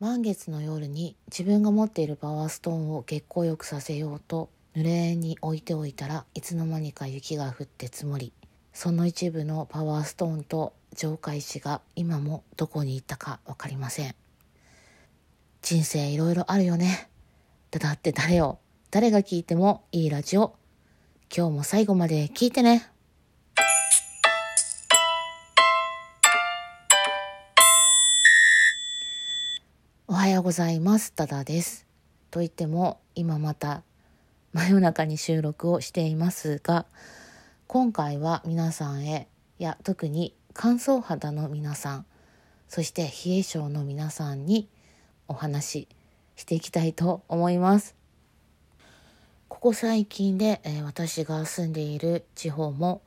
満月の夜に自分が持っているパワーストーンを月光浴させようと濡れ縁に置いておいたらいつの間にか雪が降って積もりその一部のパワーストーンと浄化石が今もどこに行ったか分かりません。人生いろいろあるよね。だって誰よ誰が聞いてもいいラジオ。今日も最後まで聞いてね。ございます。ただです。と言っても、今また真夜中に収録をしていますが、今回は皆さんへ、いや、特に乾燥肌の皆さん、そして冷え性の皆さんにお話ししていきたいと思います。ここ最近で、えー、私が住んでいる地方も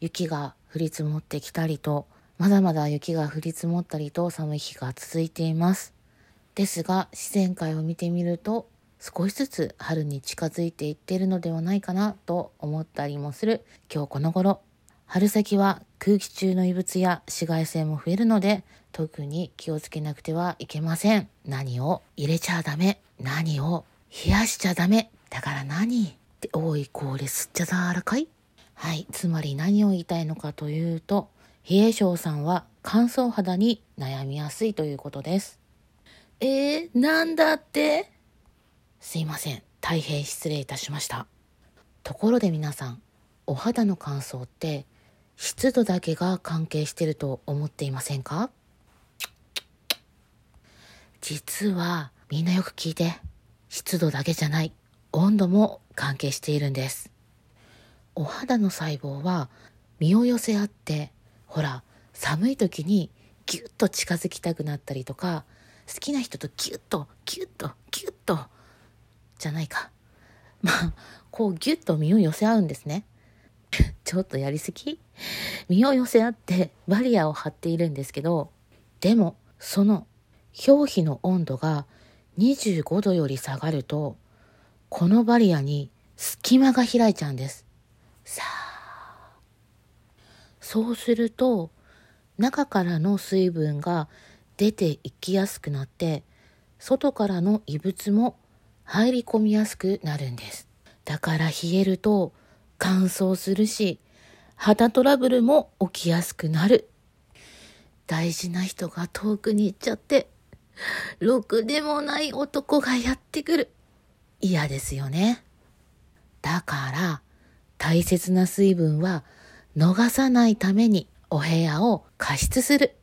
雪が降り積もってきたりと、まだまだ雪が降り積もったりと寒い日が続いています。ですが自然界を見てみると少しずつ春に近づいていってるのではないかなと思ったりもする。今日この頃春先は空気中の異物や紫外線も増えるので特に気をつけなくてはいけません。何を入れちゃダメ？何を冷やしちゃダメ？だから何？って多いこれ吸っちゃだらかい？はいつまり何を言いたいのかというと冷え性さんは乾燥肌に悩みやすいということです。えー、なんだって？すいません。大変失礼いたしました。ところで皆さん、お肌の乾燥って湿度だけが関係してると思っていませんか？実はみんなよく聞いて、湿度だけじゃない、温度も関係しているんです。お肌の細胞は身を寄せ合って、ほら、寒い時にギュッと近づきたくなったりとか、好きな人とギュッとギュッとギュッとじゃないか。まあこうギュッと身を寄せ合うんですね。ちょっとやりすぎ？身を寄せ合ってバリアを張っているんですけどでもその表皮の温度が25度より下がるとこのバリアに隙間が開いちゃうんです。さあ。そうすると中からの水分が出ていきやすくなって外からの異物も入り込みやすくなるんです。だから冷えると乾燥するし肌トラブルも起きやすくなる。大事な人が遠くに行っちゃってろくでもない男がやってくる。嫌ですよね。だから大切な水分は逃さないためにお部屋を加湿する。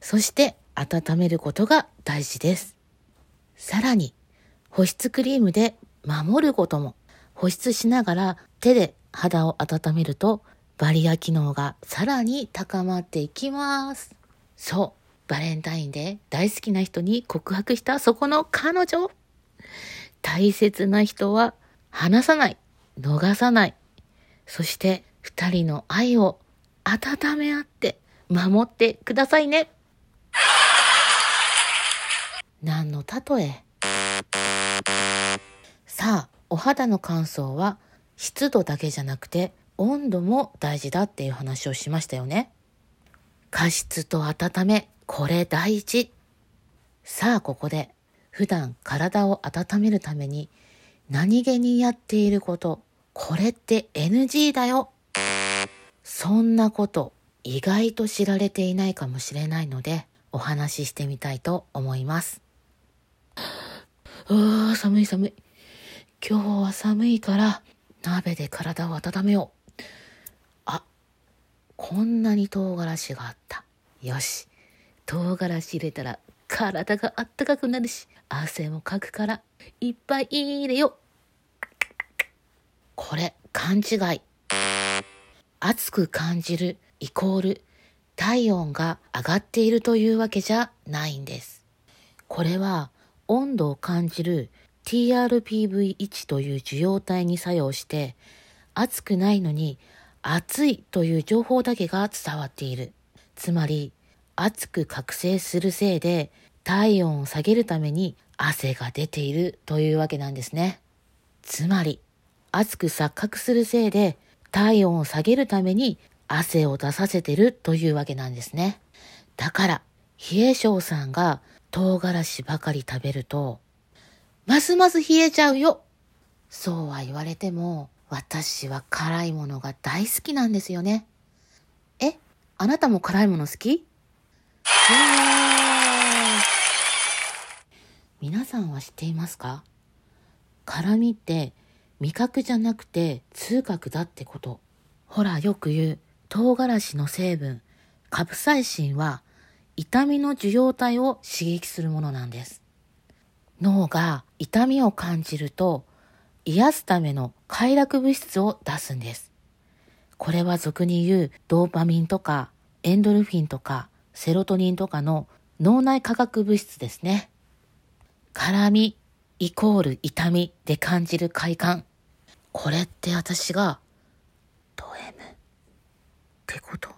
そして温めることが大事です。さらに、保湿クリームで守ることも、保湿しながら手で肌を温めると、バリア機能がさらに高まっていきます。そう、バレンタインで大好きな人に告白したそこの彼女。大切な人は離さない、逃さない。そして二人の愛を温め合って守ってくださいね。何の例え？さあお肌の乾燥は湿度だけじゃなくて温度も大事だっていう話をしましたよね。加湿と温めこれ大事。さあここで普段体を温めるために何気にやっていることこれって NG だよ。そんなこと意外と知られていないかもしれないのでお話ししてみたいと思います。うわ寒い寒い。今日は寒いから、鍋で体を温めよう。あ、こんなに唐辛子があった。よし。唐辛子入れたら体があったかくなるし、汗もかくから、いっぱい入れよこれ、勘違い。熱く感じるイコール体温が上がっているというわけじゃないんです。これは温度を感じる TRPV1 という受容体に作用して熱くないのに熱いという情報だけが伝わっている。つまり熱く覚醒するせいで体温を下げるために汗が出ているというわけなんですね。つまり熱く錯覚するせいで体温を下げるために汗を出させてるというわけなんですね。だから冷え性さんが唐辛子ばかり食べると、ますます冷えちゃうよ。そうは言われても、私は辛いものが大好きなんですよね。え、あなたも辛いもの好き？皆さんは知っていますか？辛みって味覚じゃなくて痛覚だってこと。ほらよく言う。唐辛子の成分。カプサイシンは痛みの受容体を刺激するものなんです。脳が痛みを感じると癒すための快楽物質を出すんです。これは俗に言うドーパミンとかエンドルフィンとかセロトニンとかの脳内化学物質ですね。辛みイコール痛みで感じる快感。これって私がド M ってこと